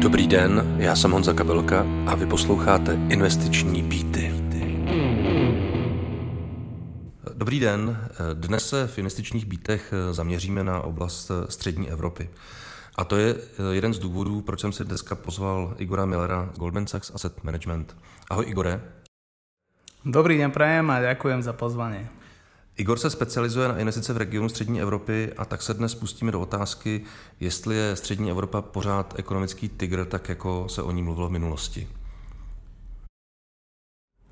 Dobrý den, já jsem Honza Kabelka a vy posloucháte Investiční býty. Dobrý den, dnes se v investičních býtech zaměříme na oblast střední Evropy. A to je jeden z důvodů, proč jsem si dneska pozval Igora Millera z Goldman Sachs Asset Management. Ahoj Igore. Dobrý den, prajem a ďakujem za pozvanie. Igor se specializuje na investice v regionu střední Evropy a tak se dnes pustíme do otázky, jestli je střední Evropa pořád ekonomický tygr, tak jako se o ní mluvilo v minulosti.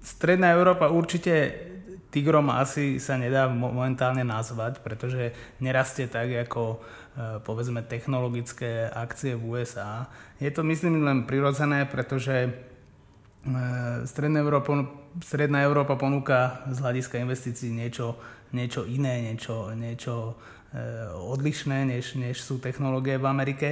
Stredná Európa určite tigrom asi sa nedá momentálne nazvať, pretože nerastie tak ako e, povedzme technologické akcie v USA. Je to myslím len prirodzené, pretože Stredná Európa, Stredná Európa ponúka z hľadiska investícií niečo, niečo iné, niečo, niečo e, odlišné, než, než sú technológie v Amerike,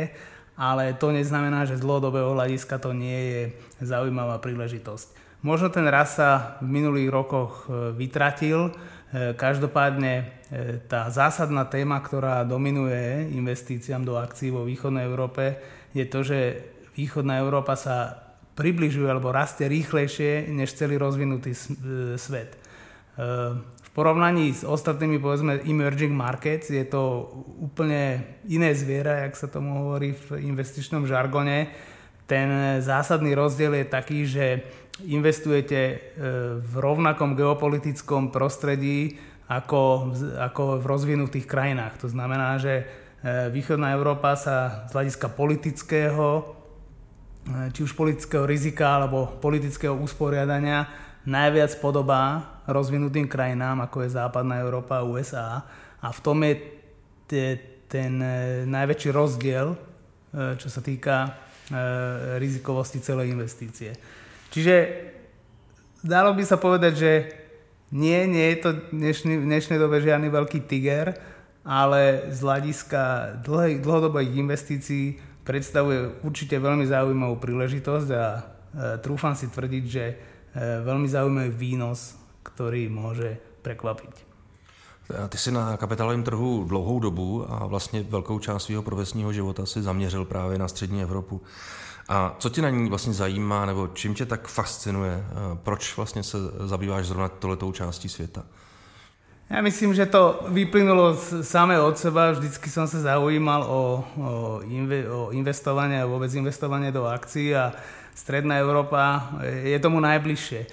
ale to neznamená, že z dlhodobého hľadiska to nie je zaujímavá príležitosť. Možno ten raz sa v minulých rokoch e, vytratil, každopádne tá zásadná téma, ktorá dominuje investíciám do akcií vo východnej Európe, je to, že východná Európa sa približuje alebo rastie rýchlejšie než celý rozvinutý e, svet. E, v porovnaní s ostatnými povedzme emerging markets je to úplne iné zviera, jak sa tomu hovorí v investičnom žargone. Ten zásadný rozdiel je taký, že investujete e, v rovnakom geopolitickom prostredí ako, ako v rozvinutých krajinách. To znamená, že východná Európa sa z hľadiska politického či už politického rizika alebo politického usporiadania najviac podobá rozvinutým krajinám, ako je západná Európa a USA. A v tom je ten eh, najväčší rozdiel, eh, čo sa týka rizikovosti celej investície. Čiže dalo by sa povedať, že nie, nie je to dnešný, v dnešnej dobe žiadny veľký tiger, ale z hľadiska dlhodobých investícií predstavuje určite veľmi zaujímavú príležitosť a e, trúfam si tvrdiť, že e, veľmi zaujímavý výnos, ktorý môže prekvapiť. Ty si na kapitálovém trhu dlouhou dobu a vlastně velkou část svého profesního života si zaměřil právě na střední Evropu. A co tě na ní vlastně zajímá, nebo čím tě tak fascinuje? Proč vlastně se zabýváš zrovna toletou částí světa? Ja myslím, že to vyplynulo samé od seba. Vždycky som sa zaujímal o, o, inve, o investovanie a vôbec investovanie do akcií a Stredná Európa je tomu najbližšie. E,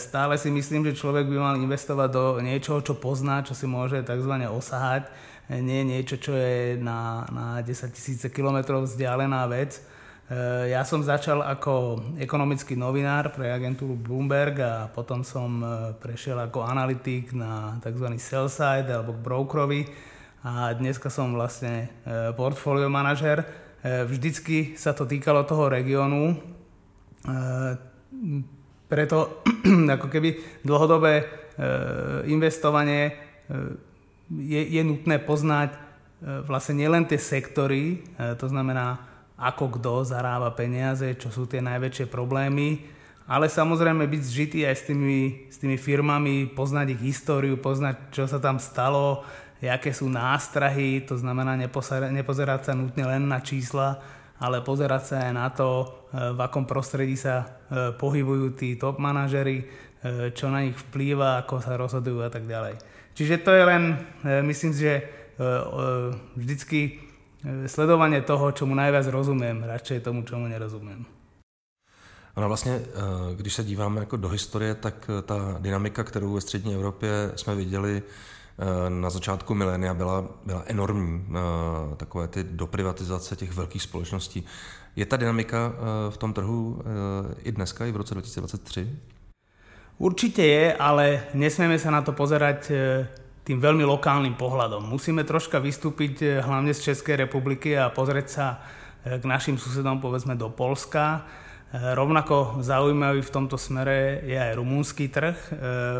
stále si myslím, že človek by mal investovať do niečoho, čo pozná, čo si môže tzv. osahať. E, nie niečo, čo je na, na 10 tisíce kilometrov vzdialená vec. Eh, ja som začal ako ekonomický novinár pre agentúru Bloomberg a potom som eh, prešiel ako analytik na tzv. sell side alebo brokerovi a dneska som vlastne eh, portfolio manažer. Vždycky sa to týkalo toho regiónu, preto ako keby dlhodobé investovanie je, je nutné poznať vlastne nielen tie sektory, to znamená ako kto zarába peniaze, čo sú tie najväčšie problémy, ale samozrejme byť zžitý aj s tými, s tými firmami, poznať ich históriu, poznať, čo sa tam stalo, aké sú nástrahy, to znamená nepozerať sa nutne len na čísla, ale pozerať sa aj na to, e, v akom prostredí sa e, pohybujú tí top manažery, e, čo na nich vplýva, ako sa rozhodujú a tak ďalej. Čiže to je len, myslím že vždycky sledovanie toho, čomu najviac rozumiem, radšej tomu, čomu nerozumím. Ano vlastně, e, když se díváme jako do historie, tak e, ta dynamika, kterou ve střední Evropě jsme viděli na začátku milénia, byla, byla enormní. Takové ty doprivatizace těch velkých společností. Je ta dynamika v tom trhu i dneska, i v roce 2023? Určite je, ale nesmieme sa na to pozerať tým veľmi lokálnym pohľadom. Musíme troška vystúpiť eh, hlavne z Českej republiky a pozrieť sa eh, k našim susedom, povedzme do Polska. Eh, rovnako zaujímavý v tomto smere je aj rumúnsky trh.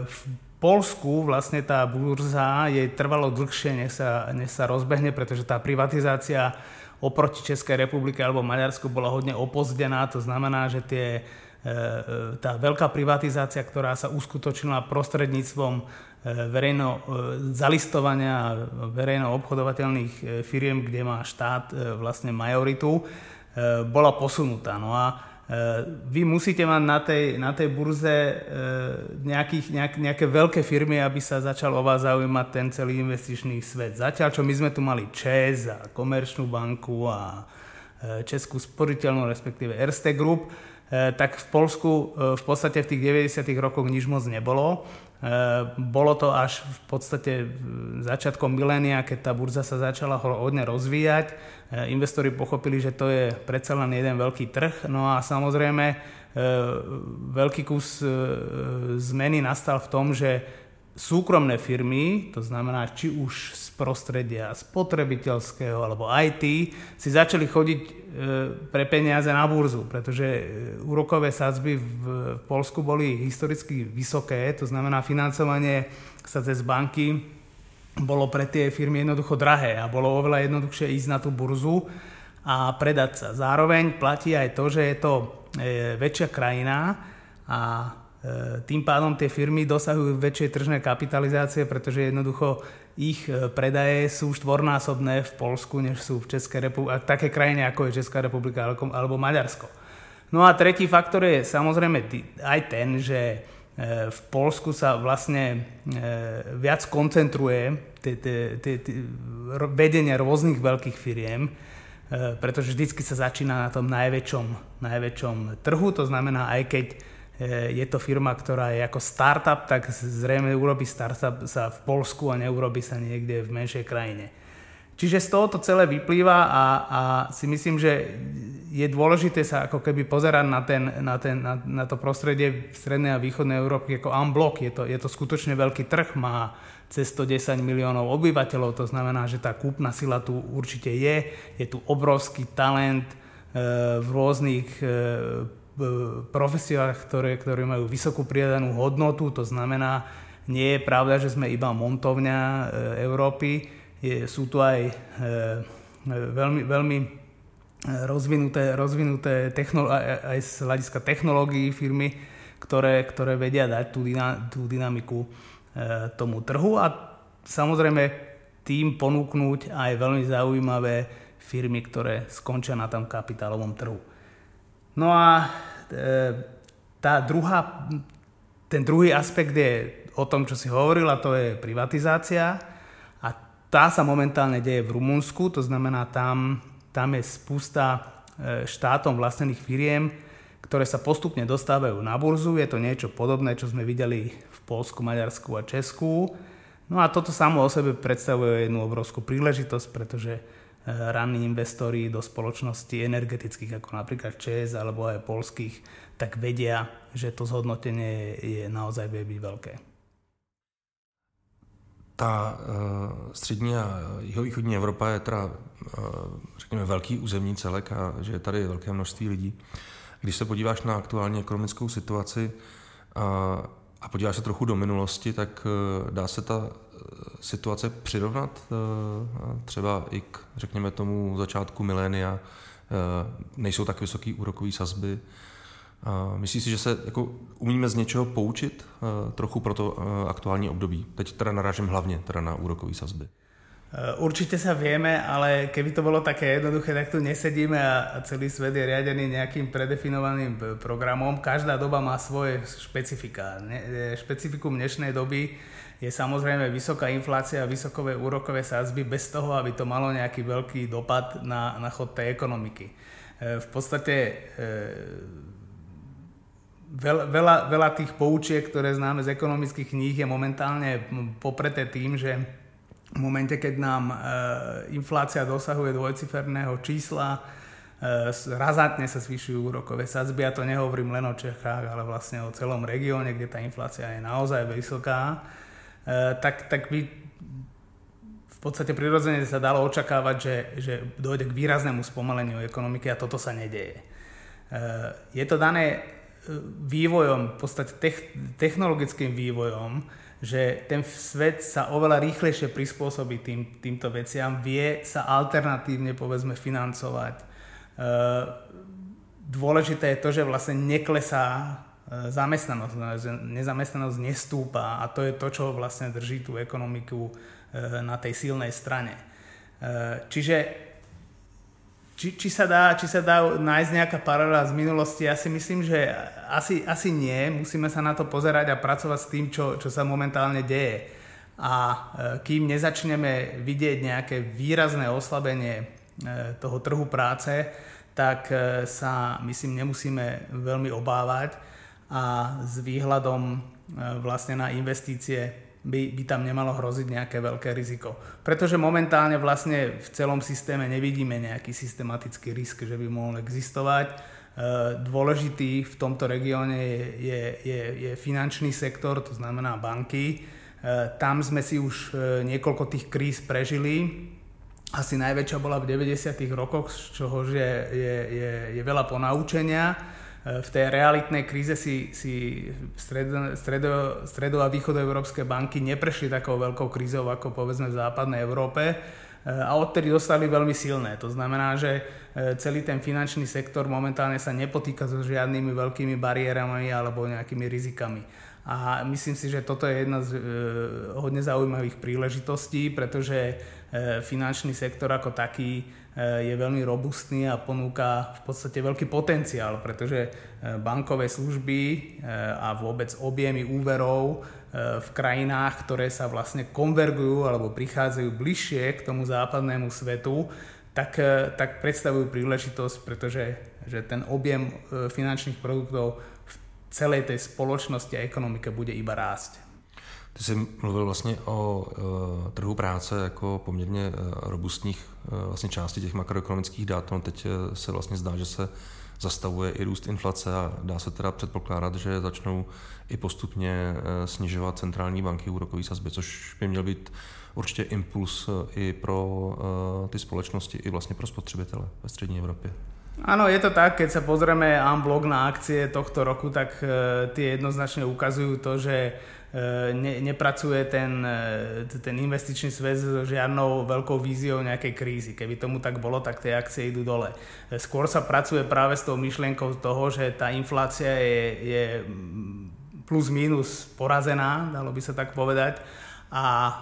V Polsku vlastne tá burza jej trvalo dlhšie, než sa, než sa rozbehne, pretože tá privatizácia oproti Českej republike alebo Maďarsku bola hodne opozdená. To znamená, že tie, tá veľká privatizácia, ktorá sa uskutočnila prostredníctvom E, verejno e, zalistovania verejno obchodovateľných e, firiem, kde má štát vlastne majoritu, bola posunutá. No a vy musíte mať na tej, na tej burze nejakých, nejak, nejaké veľké firmy, aby sa začal o vás zaujímať ten celý investičný svet. Zatiaľ, čo my sme tu mali ČES a Komerčnú banku a Českú sporiteľnú, respektíve Erste Group, tak v Polsku v podstate v tých 90. rokoch nič moc nebolo. Eh, bolo to až v podstate začiatkom milénia, keď tá burza sa začala hodne rozvíjať. Eh, investori pochopili, že to je predsa len jeden veľký trh. No a samozrejme eh, veľký kus zmeny nastal v tom, že súkromné firmy, to znamená či už z prostredia spotrebiteľského alebo IT, si začali chodiť e, pre peniaze na burzu, pretože e, úrokové sadzby v Polsku boli historicky vysoké, to znamená financovanie sa cez banky bolo pre tie firmy jednoducho drahé a bolo oveľa jednoduchšie ísť na tú burzu a predať sa. Zároveň platí aj to, že je to e, väčšia krajina a tým pádom tie firmy dosahujú väčšie tržné kapitalizácie, pretože jednoducho ich e, predaje sú štvornásobné v Polsku, než sú v Českej republike, také krajine ako je Česká republika alebo Maďarsko. No a tretí faktor je samozrejme aj ten, že e, v Polsku sa vlastne viac koncentruje vedenie rôznych veľkých firiem, pretože vždycky sa začína na tom najväčšom, najväčšom trhu, to znamená aj keď je to firma, ktorá je ako startup, tak zrejme urobí startup sa v Polsku a neurobi sa niekde v menšej krajine. Čiže z toho to celé vyplýva a, a si myslím, že je dôležité sa ako keby pozerať na, ten, na, ten, na, na to prostredie v strednej a východnej Európy ako unblock. Je to, je to skutočne veľký trh, má cez 110 miliónov obyvateľov, to znamená, že tá kúpna sila tu určite je. Je tu obrovský talent e, v rôznych e, profesiách, ktoré, ktoré majú vysokú priadanú hodnotu, to znamená, nie je pravda, že sme iba montovňa e, Európy, je, sú tu aj e, veľmi, veľmi rozvinuté, rozvinuté technolo- aj z hľadiska technológií firmy, ktoré, ktoré vedia dať tú, dyna, tú dynamiku e, tomu trhu a samozrejme tým ponúknuť aj veľmi zaujímavé firmy, ktoré skončia na tom kapitálovom trhu. No a e, tá druhá, ten druhý aspekt je o tom, čo si hovoril, a to je privatizácia. A tá sa momentálne deje v Rumunsku, to znamená, tam, tam je spústa e, štátom vlastnených firiem, ktoré sa postupne dostávajú na burzu. Je to niečo podobné, čo sme videli v Polsku, Maďarsku a Česku. No a toto samo o sebe predstavuje jednu obrovskú príležitosť, pretože ranní investori do spoločnosti energetických, ako napríklad ČES alebo aj polských, tak vedia, že to zhodnotenie je naozaj vie byť veľké. Ta uh, střední a jihovýchodní Evropa je teda, uh, řekněme, velký územní celek a že je tady velké množství lidí. Když se podíváš na aktuální ekonomickou situaci a podíváš se trochu do minulosti, tak uh, dá se ta situace přirovnat eh, třeba i k, řekněme tomu, začátku milénia, eh, nejsou tak vysoké úrokové sazby. Myslíš si, že se jako umíme z něčeho poučit eh, trochu pro to aktuální období? Teď teda narážím hlavně teda na úrokové sazby. Určite sa vieme, ale keby to bolo také jednoduché, tak tu nesedíme a celý svet je riadený nejakým predefinovaným programom. Každá doba má svoje špecifika. Špecifikum dnešnej doby je samozrejme vysoká inflácia a vysokové úrokové sázby bez toho, aby to malo nejaký veľký dopad na, na chod tej ekonomiky. V podstate e, veľa, veľa tých poučiek, ktoré známe z ekonomických kníh, je momentálne popreté tým, že v momente, keď nám e, inflácia dosahuje dvojciferného čísla, razantne sa zvyšujú úrokové sadzby a to nehovorím len o Čechách, ale vlastne o celom regióne, kde tá inflácia je naozaj vysoká Eh, tak, tak by v podstate prirodzene sa dalo očakávať, že, že dojde k výraznému spomaleniu ekonomiky a toto sa nedeje. Je to dané vývojom, v podstate technologickým vývojom, že ten svet sa oveľa rýchlejšie prispôsobí tým, týmto veciam, vie sa alternatívne povedzme financovať. Dôležité je to, že vlastne neklesá E, zamestnanosť, no, nezamestnanosť nestúpa a to je to, čo vlastne drží tú ekonomiku e, na tej silnej strane. E, čiže či, či, sa dá, či sa dá nájsť nejaká paralela z minulosti, ja si myslím, že asi, asi nie. Musíme sa na to pozerať a pracovať s tým, čo, čo sa momentálne deje. A e, kým nezačneme vidieť nejaké výrazné oslabenie e, toho trhu práce, tak e, sa, myslím, nemusíme veľmi obávať a s výhľadom vlastne na investície by, by tam nemalo hroziť nejaké veľké riziko. Pretože momentálne vlastne v celom systéme nevidíme nejaký systematický risk, že by mohol existovať. E, dôležitý v tomto regióne je, je, je, finančný sektor, to znamená banky. E, tam sme si už e, niekoľko tých kríz prežili. Asi najväčšia bola v 90. rokoch, z čoho je, je, je, je veľa ponaučenia v tej realitnej kríze si, si stredo, stredo, stredo a východoeurópske banky neprešli takou veľkou krízou ako povedzme v západnej Európe a odtedy dostali veľmi silné. To znamená, že e, celý ten finančný sektor momentálne sa nepotýka so žiadnymi veľkými bariérami alebo nejakými rizikami. A myslím si, že toto je jedna z e, hodne zaujímavých príležitostí, pretože e, finančný sektor ako taký je veľmi robustný a ponúka v podstate veľký potenciál, pretože bankové služby a vôbec objemy úverov v krajinách, ktoré sa vlastne konvergujú alebo prichádzajú bližšie k tomu západnému svetu, tak, tak predstavujú príležitosť, pretože že ten objem finančných produktov celej tej spoločnosti a ekonomike bude iba rásť. Ty jsi mluvil vlastně o uh, trhu práce jako poměrně uh, robustních uh, vlastně části těch makroekonomických dat. No teď se vlastně zdá, že se zastavuje i růst inflace a dá se teda předpokládat, že začnou i postupně uh, snižovat centrální banky úrokové sazby, což by měl být určitě impuls i pro uh, ty společnosti, i vlastně pro spotřebitele ve střední Evropě. Áno, je to tak, keď sa pozrieme blok na akcie tohto roku, tak e, tie jednoznačne ukazujú to, že e, ne, nepracuje ten, e, ten investičný svet so žiadnou veľkou víziou nejakej krízy. Keby tomu tak bolo, tak tie akcie idú dole. Skôr sa pracuje práve s tou myšlienkou toho, že tá inflácia je, je plus minus porazená, dalo by sa tak povedať a e,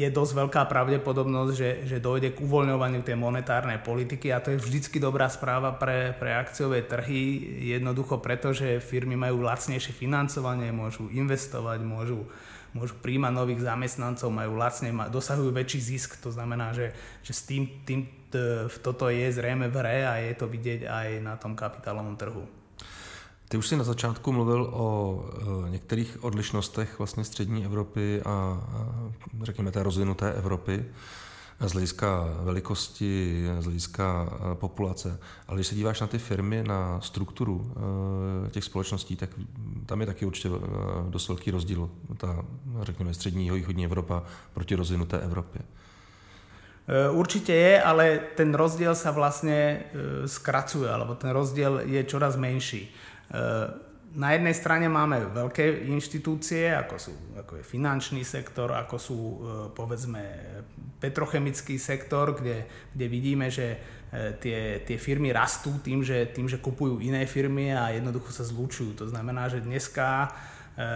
je dosť veľká pravdepodobnosť, že, že dojde k uvoľňovaniu tej monetárnej politiky a to je vždycky dobrá správa pre, pre akciové trhy, jednoducho preto, že firmy majú lacnejšie financovanie, môžu investovať, môžu, môžu príjmať nových zamestnancov, majú lacne, dosahujú väčší zisk, to znamená, že, že s tým, tým toto je zrejme v hre a je to vidieť aj na tom kapitálovom trhu. Ty už si na začátku mluvil o e, některých odlišnostech vlastně střední Evropy a řekněme té rozvinuté Evropy z hlediska velikosti, z hlediska e, populace. Ale když se díváš na ty firmy, na strukturu e, těch společností, tak tam je taky určitě dost velký rozdíl. Ta, řekněme, střední východní Evropa proti rozvinuté Evropě. Určite je, ale ten rozdiel sa vlastne skracuje, alebo ten rozdiel je čoraz menší. Eh, na jednej strane máme veľké inštitúcie, ako, sú, ako je finančný sektor, ako sú eh, povedzme petrochemický sektor, kde, kde vidíme, že eh, tie, tie firmy rastú tým že, tým, že kupujú iné firmy a jednoducho sa zlučujú. To znamená, že dneska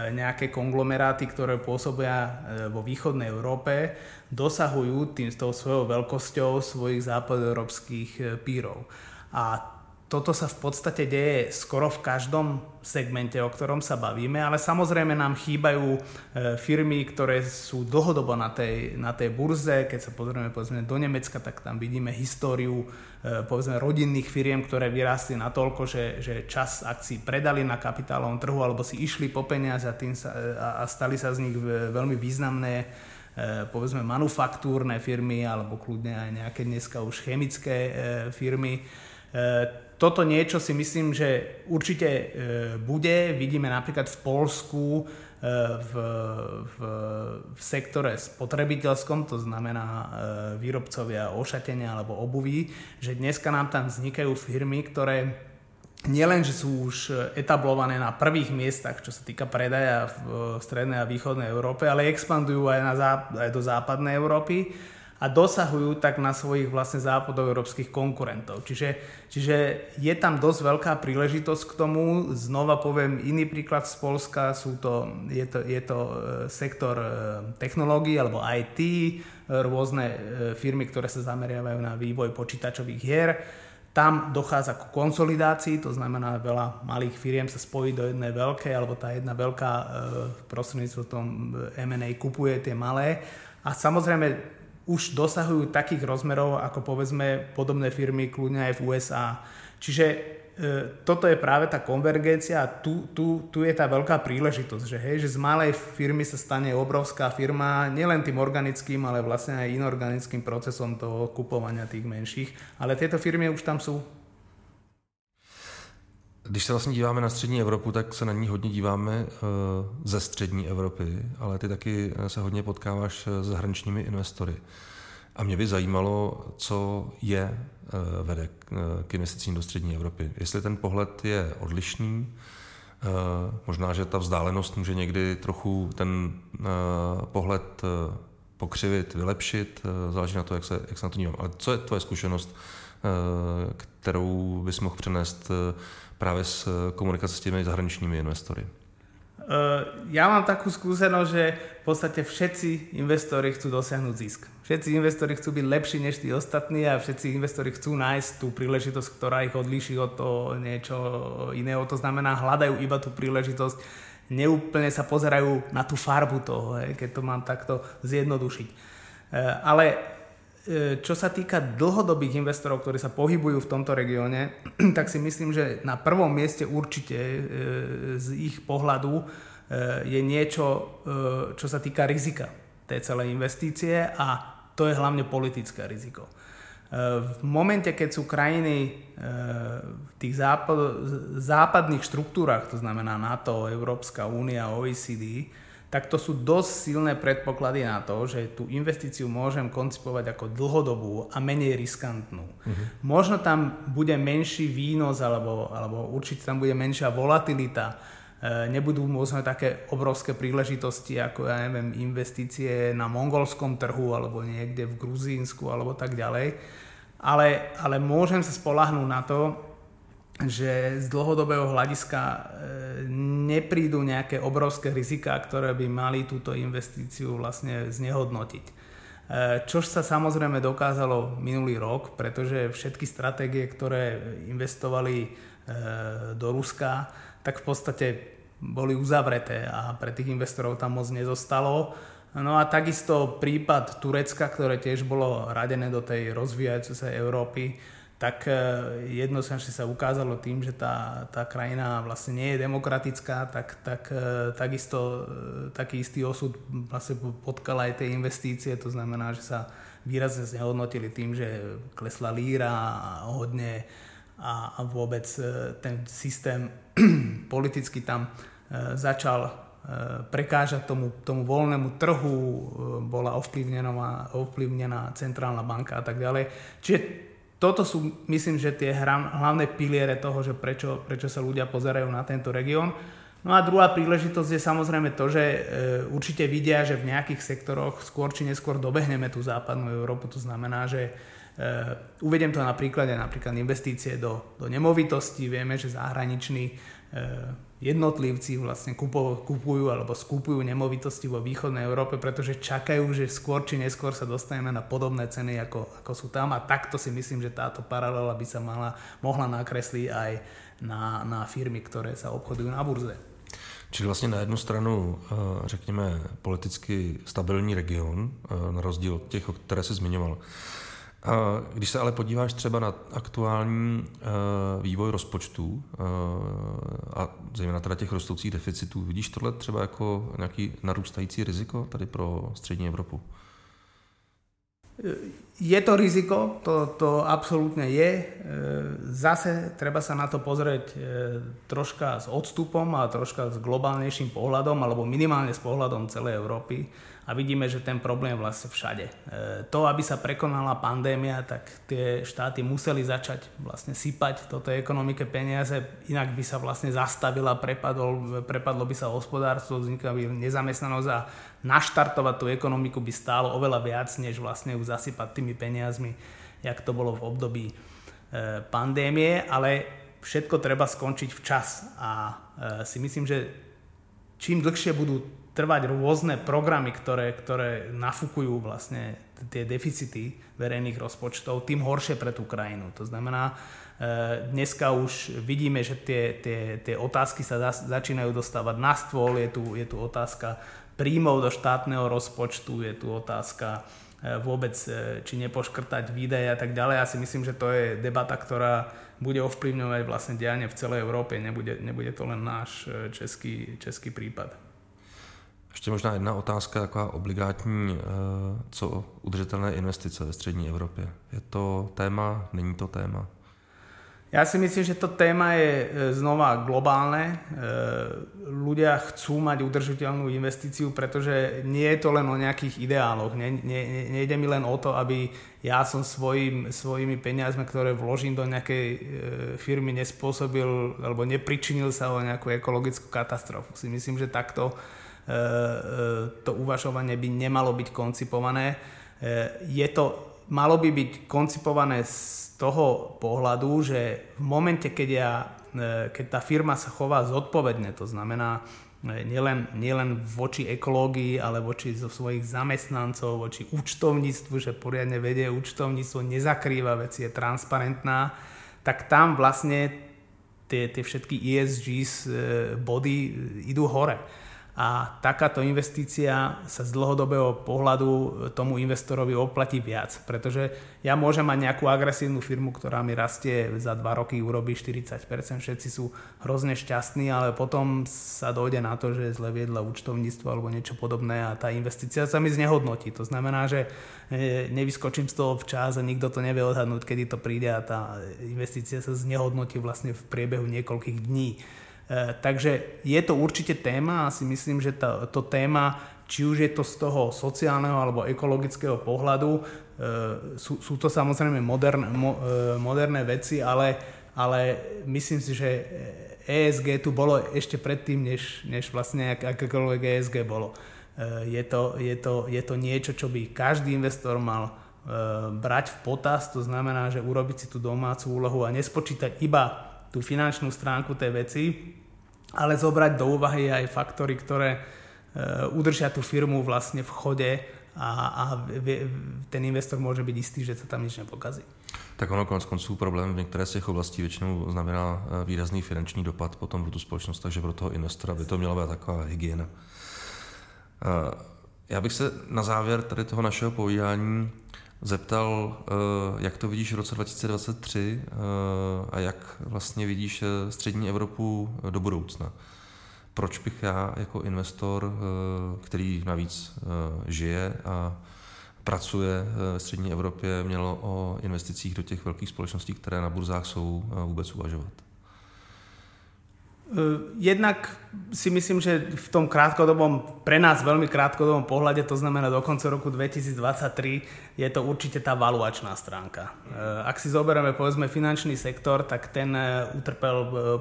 nejaké konglomeráty, ktoré pôsobia vo východnej Európe, dosahujú tým s tou svojou veľkosťou svojich západoeurópskych pírov. A toto sa v podstate deje skoro v každom segmente, o ktorom sa bavíme, ale samozrejme nám chýbajú e, firmy, ktoré sú dlhodobo na tej, na tej burze. Keď sa pozrieme povedzme, do Nemecka, tak tam vidíme históriu e, povedzme, rodinných firiem, ktoré vyrástli natoľko, že, že čas akcií predali na kapitálovom trhu alebo si išli po peniaze a, tým sa, a, a stali sa z nich veľmi významné e, povedzme manufaktúrne firmy alebo kľudne aj nejaké dneska už chemické firmy toto niečo si myslím, že určite e, bude. Vidíme napríklad v Polsku e, v, v, v sektore spotrebiteľskom, to znamená e, výrobcovia ošatenia alebo obuví, že dneska nám tam vznikajú firmy, ktoré nielen, sú už etablované na prvých miestach, čo sa týka predaja v strednej a východnej Európe, ale expandujú aj, na, aj do západnej Európy a dosahujú tak na svojich vlastne západoeurópskych konkurentov. Čiže, čiže je tam dosť veľká príležitosť k tomu. Znova poviem iný príklad z Polska, sú to, je, to, je to e, sektor e, technológií alebo IT, rôzne firmy, ktoré sa zameriavajú na vývoj počítačových hier. Tam dochádza k konsolidácii, to znamená, veľa malých firiem sa spojí do jednej veľkej, alebo tá jedna veľká prostredníctvom M&A kupuje tie malé. A samozrejme už dosahujú takých rozmerov, ako povedzme podobné firmy kľudne aj v USA. Čiže E, toto je práve tá konvergencia a tu, tu, tu je tá veľká príležitosť, že, hej, že z malej firmy sa stane obrovská firma nielen tým organickým, ale vlastne aj inorganickým procesom toho kupovania tých menších. Ale tieto firmy už tam sú. Když se vlastně díváme na střední Evropu, tak se na ní hodně díváme e, ze střední Evropy, ale ty taky se hodně potkáváš s zahraničními investory. A mě by zajímalo, co je eh, vede k investicím do střední Evropy. Jestli ten pohled je odlišný, eh, možná, že ta vzdálenost může někdy trochu ten eh, pohled pokřivit, vylepšit, záleží na to, jak se, jak se na to dívám. Ale co je tvoje zkušenost, kterou bys mohl přenést právě s komunikací s těmi zahraničními investory? Eh, ja mám takú skúsenosť, že v podstate všetci investori chcú dosiahnuť zisk. Všetci investori chcú byť lepší než tí ostatní a všetci investori chcú nájsť tú príležitosť, ktorá ich odlíši od toho niečo iného. To znamená, hľadajú iba tú príležitosť, neúplne sa pozerajú na tú farbu toho, keď to mám takto zjednodušiť. Eh, ale E, čo sa týka dlhodobých investorov, ktorí sa pohybujú v tomto regióne, tak si myslím, že na prvom mieste určite e, z ich pohľadu e, je niečo, čo sa týka rizika tej celej investície a to je hlavne politické riziko. V momente, keď sú krajiny v tých západ, západných štruktúrach, to znamená NATO, Európska únia, OECD, tak to sú dosť silné predpoklady na to, že tú investíciu môžem koncipovať ako dlhodobú a menej riskantnú. Uh-huh. Možno tam bude menší výnos alebo, alebo určite tam bude menšia volatilita, e, nebudú možno také obrovské príležitosti ako, ja neviem, investície na mongolskom trhu alebo niekde v Gruzínsku alebo tak ďalej. Ale, ale môžem sa spolahnúť na to, že z dlhodobého hľadiska e, neprídu nejaké obrovské rizika, ktoré by mali túto investíciu vlastne znehodnotiť. E, čož sa samozrejme dokázalo minulý rok, pretože všetky stratégie, ktoré investovali e, do Ruska, tak v podstate boli uzavreté a pre tých investorov tam moc nezostalo. No a takisto prípad Turecka, ktoré tiež bolo radené do tej rozvíjajúcej sa Európy, tak e, jednoznačne sa ukázalo tým, že tá, tá krajina vlastne nie je demokratická, tak, tak e, takisto e, taký istý osud vlastne potkal aj tie investície, to znamená, že sa výrazne znehodnotili tým, že klesla líra a hodne a, a vôbec ten systém politicky tam začal prekážať tomu, tomu voľnému trhu, bola ovplyvnená, ovplyvnená centrálna banka a tak ďalej. Čiže toto sú, myslím, že tie hlavné piliere toho, že prečo, prečo sa ľudia pozerajú na tento región. No a druhá príležitosť je samozrejme to, že e, určite vidia, že v nejakých sektoroch skôr či neskôr dobehneme tú západnú Európu. To znamená, že e, uvediem to na príklade napríklad investície do, do nemovitosti. Vieme, že zahraniční e, jednotlivci vlastne kupujú, alebo skúpujú nemovitosti vo východnej Európe, pretože čakajú, že skôr či neskôr sa dostaneme na podobné ceny, ako, ako sú tam a takto si myslím, že táto paralela by sa mala, mohla nakresliť aj na, na firmy, ktoré sa obchodujú na burze. Čili vlastně na jednu stranu, eh, řekněme, politicky stabilní region, eh, na rozdíl od těch, které jsi zmiňoval. Když se ale podíváš třeba na aktuální eh, vývoj rozpočtů eh, a zejména teda těch rostoucích deficitů, vidíš tohle třeba jako nějaký narůstající riziko tady pro střední Evropu? Je to riziko, to, to absolútne je. Eh, zase treba sa na to pozrieť troška s odstupom a troška s globálnejším pohľadom, alebo minimálne s pohľadom celej Európy a vidíme, že ten problém je vlastne všade. E, to, aby sa prekonala pandémia, tak tie štáty museli začať vlastne sypať tej ekonomike peniaze, inak by sa vlastne zastavila, prepadol, prepadlo by sa hospodárstvo, vznikla by nezamestnanosť a naštartovať tú ekonomiku by stálo oveľa viac, než vlastne ju zasypať tými peniazmi, jak to bolo v období e, pandémie, ale všetko treba skončiť včas a e, si myslím, že čím dlhšie budú trvať rôzne programy, ktoré, ktoré nafúkujú vlastne tie deficity verejných rozpočtov, tým horšie pre tú krajinu. To znamená, e, dneska už vidíme, že tie, tie, tie otázky sa začínajú dostávať na stôl, je tu, je tu otázka príjmov do štátneho rozpočtu, je tu otázka e, vôbec, e, či nepoškrtať výdaje a tak ďalej. Ja si myslím, že to je debata, ktorá bude ovplyvňovať vlastne dianie v celej Európe, nebude, nebude to len náš český, český prípad. Ještě možná jedna otázka, taková obligátní, co udržitelné investice ve střední Evropě. Je to téma, není to téma? Ja si myslím, že to téma je eh, znova globálne. Eh, ľudia chcú mať udržiteľnú investíciu, pretože nie je to len o nejakých ideáloch. Ne, ne, nejde mi len o to, aby ja som svojim, svojimi peniazmi, ktoré vložím do nejakej firmy, nespôsobil alebo nepričinil sa o nejakú ekologickú katastrofu. Si myslím, že takto E, e, to uvažovanie by nemalo byť koncipované. E, je to, malo by byť koncipované z toho pohľadu, že v momente, keď, ja, keď tá firma sa chová zodpovedne, to znamená nielen, nielen voči ekológii, ale voči zo svojich zamestnancov, voči účtovníctvu, že poriadne vedie účtovníctvo, nezakrýva veci, je transparentná, tak tam vlastne tie, tie všetky ESG body idú hore a takáto investícia sa z dlhodobého pohľadu tomu investorovi oplatí viac, pretože ja môžem mať nejakú agresívnu firmu, ktorá mi rastie za 2 roky, urobí 40%, všetci sú hrozne šťastní, ale potom sa dojde na to, že zle viedla účtovníctvo alebo niečo podobné a tá investícia sa mi znehodnotí. To znamená, že e, nevyskočím z toho včas a nikto to nevie odhadnúť, kedy to príde a tá investícia sa znehodnotí vlastne v priebehu niekoľkých dní. Eh, takže je to určite téma a si myslím, že to, to téma, či už je to z toho sociálneho alebo ekologického pohľadu, eh, sú, sú to samozrejme moderné, mo, eh, moderné veci, ale, ale myslím si, že ESG tu bolo ešte predtým, než, než vlastne ak, akékoľvek ESG bolo. Je to, je, to, je to niečo, čo by každý investor mal brať v potaz, to znamená, že urobiť si tú domácu úlohu a nespočítať iba tú finančnú stránku tej veci, ale zobrať do úvahy aj faktory, ktoré e, udržia tú firmu vlastne v chode a, a ten investor môže byť istý, že sa tam nič nepokazí. Tak ono konec konců problém v některé z těch oblastí většinou znamená e, výrazný finanční dopad potom pro tu společnost, takže pro toho investora by to měla být taková hygiena. E, já bych se na závěr tady toho našeho povídání zeptal, eh, jak to vidíš v roce 2023 eh, a jak vlastně vidíš eh, střední Evropu do budoucna. Proč bych já jako investor, který navíc žije a pracuje ve střední Evropě, měl o investicích do těch velkých společností, které na burzách jsou, vůbec uvažovat? E, jednak si myslím, že v tom krátkodobom, pre nás veľmi krátkodobom pohľade, to znamená do konca roku 2023, je to určite tá valuačná stránka. E, ak si zoberieme povedzme finančný sektor, tak ten e, utrpel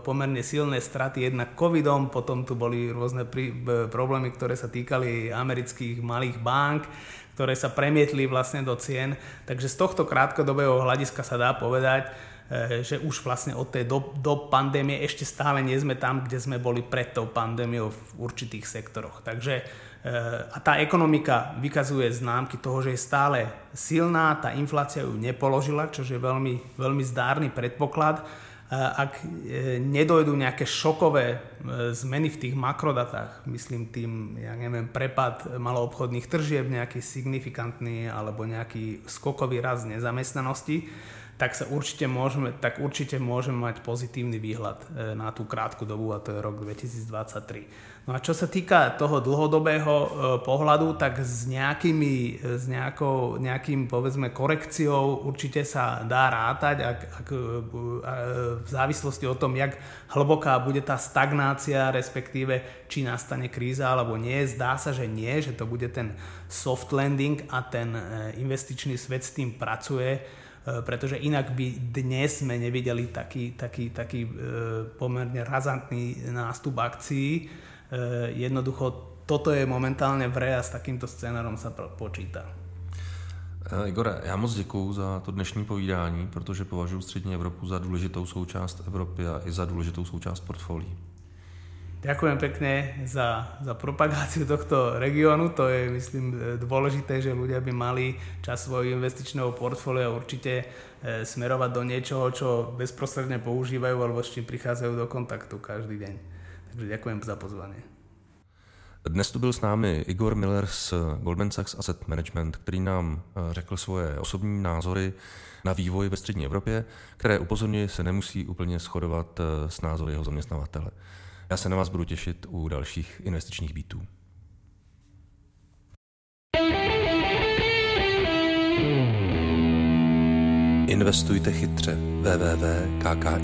pomerne silné straty jednak covidom, potom tu boli rôzne problémy, ktoré sa týkali amerických malých bank, ktoré sa premietli vlastne do cien. Takže z tohto krátkodobého hľadiska sa dá povedať, Eh, že už vlastne od tej do, do pandémie ešte stále nie sme tam, kde sme boli pred tou pandémiou v určitých sektoroch. Takže eh, a tá ekonomika vykazuje známky toho, že je stále silná, tá inflácia ju nepoložila, čo je veľmi, veľmi zdárny predpoklad. Eh, ak nedojdu nejaké šokové zmeny v tých makrodatách, myslím tým, ja neviem, prepad maloobchodných tržieb, nejaký signifikantný alebo nejaký skokový raz nezamestnanosti, tak sa určite môžeme, tak určite môžeme mať pozitívny výhľad e, na tú krátku dobu a to je rok 2023. No a čo sa týka toho dlhodobého e, pohľadu, tak s, nejakými, e, s nejakou, nejakým povedzme korekciou určite sa dá rátať ak, ak, v závislosti od tom, jak hlboká bude tá stagnácia, respektíve či nastane kríza alebo nie. Zdá sa, že nie, že to bude ten soft landing a ten investičný svet s tým pracuje pretože inak by dnes sme nevideli taký, taký, taký e, pomerne razantný nástup akcií. E, jednoducho toto je momentálne v a s takýmto scénárom sa počítá. Igore, já moc děkuji za to dnešní povídání, protože považuji střední Evropu za důležitou součást Evropy a i za důležitou součást portfolií. Ďakujem pekne za, za propagáciu tohto regiónu. To je, myslím, dôležité, že ľudia by mali čas svojho investičného portfólia určite e, smerovať do niečoho, čo bezprostredne používajú alebo s čím prichádzajú do kontaktu každý deň. Takže ďakujem za pozvanie. Dnes tu byl s námi Igor Miller z Goldman Sachs Asset Management, který nám eh, řekl svoje osobní názory na vývoj ve střední Evropě, které upozorňuje se nemusí úplně shodovat eh, s názory jeho zaměstnavatele. Já se na vás budu těšit u dalších investičních býtů. Investujte chytře www.kkip.cz